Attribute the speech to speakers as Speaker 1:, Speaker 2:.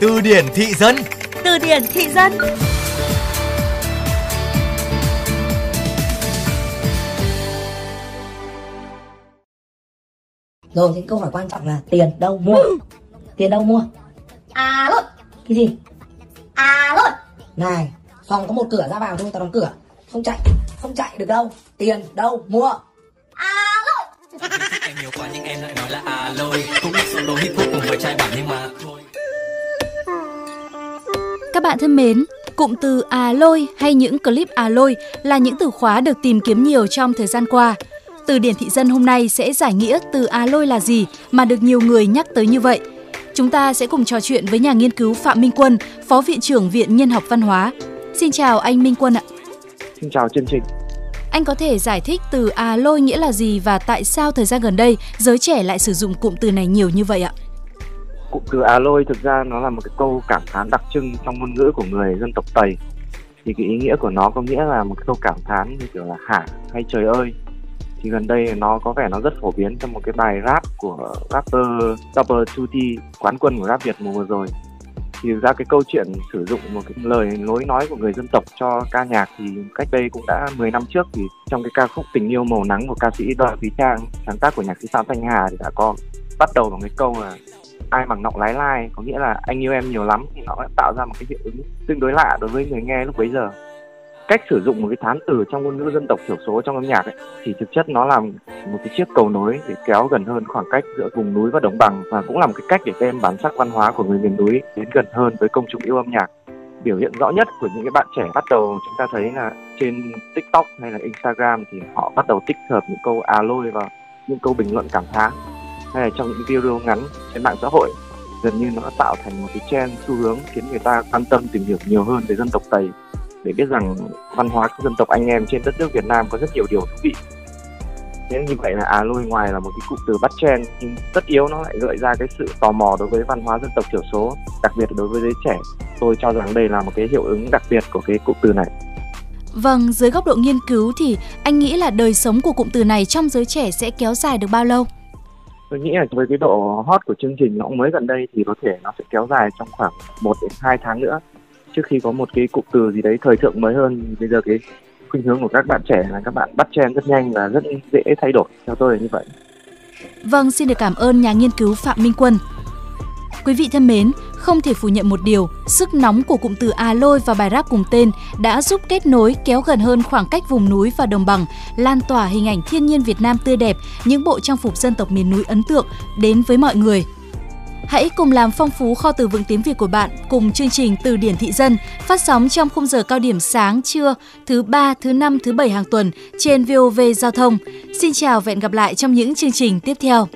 Speaker 1: Từ điển thị dân.
Speaker 2: Từ điển thị dân.
Speaker 3: Rồi thì câu hỏi quan trọng là tiền đâu mua? Tiền đâu mua?
Speaker 4: À lộn
Speaker 3: Cái gì?
Speaker 4: À lộn
Speaker 3: Này Phòng có một cửa ra vào thôi tao đóng cửa. Không chạy Không chạy được đâu. Tiền đâu mua?
Speaker 4: À
Speaker 5: nhiều quá nhưng em lại nói là à lôi cũng biết solo hip hop cùng với trai bản nhưng mà
Speaker 6: Các bạn thân mến, cụm từ à lôi hay những clip à lôi là những từ khóa được tìm kiếm nhiều trong thời gian qua. Từ điển thị dân hôm nay sẽ giải nghĩa từ à lôi là gì mà được nhiều người nhắc tới như vậy. Chúng ta sẽ cùng trò chuyện với nhà nghiên cứu Phạm Minh Quân, Phó Viện trưởng Viện Nhân học Văn hóa. Xin chào anh Minh Quân ạ.
Speaker 7: Xin chào chương trình.
Speaker 6: Anh có thể giải thích từ à lôi nghĩa là gì và tại sao thời gian gần đây giới trẻ lại sử dụng cụm từ này nhiều như vậy ạ?
Speaker 7: Cụm từ á lôi thực ra nó là một cái câu cảm thán đặc trưng trong ngôn ngữ của người dân tộc Tây. Thì cái ý nghĩa của nó có nghĩa là một cái câu cảm thán như kiểu là hả hay trời ơi. Thì gần đây nó có vẻ nó rất phổ biến trong một cái bài rap của rapper Double Tutti, quán quân của rap Việt mùa vừa rồi. Thì ra cái câu chuyện sử dụng một cái lời lối nói của người dân tộc cho ca nhạc thì cách đây cũng đã 10 năm trước thì trong cái ca khúc Tình yêu màu nắng của ca sĩ Đoàn Thúy Trang sáng tác của nhạc sĩ Phạm Thanh Hà thì đã có bắt đầu bằng cái câu là ai bằng nọng lái lai có nghĩa là anh yêu em nhiều lắm thì nó đã tạo ra một cái hiệu ứng tương đối lạ đối với người nghe lúc bấy giờ. Cách sử dụng một cái thán từ trong ngôn ngữ dân tộc thiểu số trong âm nhạc ấy, thì thực chất nó là một cái chiếc cầu nối để kéo gần hơn khoảng cách giữa vùng núi và đồng bằng và cũng là một cái cách để đem bản sắc văn hóa của người miền núi đến gần hơn với công chúng yêu âm nhạc. Biểu hiện rõ nhất của những cái bạn trẻ bắt đầu chúng ta thấy là trên tiktok hay là instagram thì họ bắt đầu tích hợp những câu à lôi vào những câu bình luận cảm thán hay là trong những video ngắn trên mạng xã hội gần như nó đã tạo thành một cái trend xu hướng khiến người ta quan tâm tìm hiểu nhiều hơn về dân tộc Tây để biết rằng văn hóa của dân tộc anh em trên đất nước Việt Nam có rất nhiều điều thú vị. Thế như vậy là à lôi ngoài là một cái cụm từ bắt trend nhưng tất yếu nó lại gợi ra cái sự tò mò đối với văn hóa dân tộc thiểu số, đặc biệt đối với giới trẻ. Tôi cho rằng đây là một cái hiệu ứng đặc biệt của cái cụm từ này.
Speaker 6: Vâng, dưới góc độ nghiên cứu thì anh nghĩ là đời sống của cụm từ này trong giới trẻ sẽ kéo dài được bao lâu?
Speaker 7: Tôi nghĩ là với cái độ hot của chương trình nó cũng mới gần đây thì có thể nó sẽ kéo dài trong khoảng 1 đến 2 tháng nữa. Trước khi có một cái cụm từ gì đấy thời thượng mới hơn bây giờ cái khuynh hướng của các bạn trẻ là các bạn bắt trend rất nhanh và rất dễ thay đổi. Theo tôi là như vậy.
Speaker 6: Vâng, xin được cảm ơn nhà nghiên cứu Phạm Minh Quân. Quý vị thân mến, không thể phủ nhận một điều, sức nóng của cụm từ a lôi và bài rap cùng tên đã giúp kết nối kéo gần hơn khoảng cách vùng núi và đồng bằng, lan tỏa hình ảnh thiên nhiên Việt Nam tươi đẹp, những bộ trang phục dân tộc miền núi ấn tượng đến với mọi người. Hãy cùng làm phong phú kho từ vựng tiếng Việt của bạn cùng chương trình Từ điển thị dân phát sóng trong khung giờ cao điểm sáng, trưa, thứ ba, thứ năm, thứ bảy hàng tuần trên VOV Giao thông. Xin chào và hẹn gặp lại trong những chương trình tiếp theo.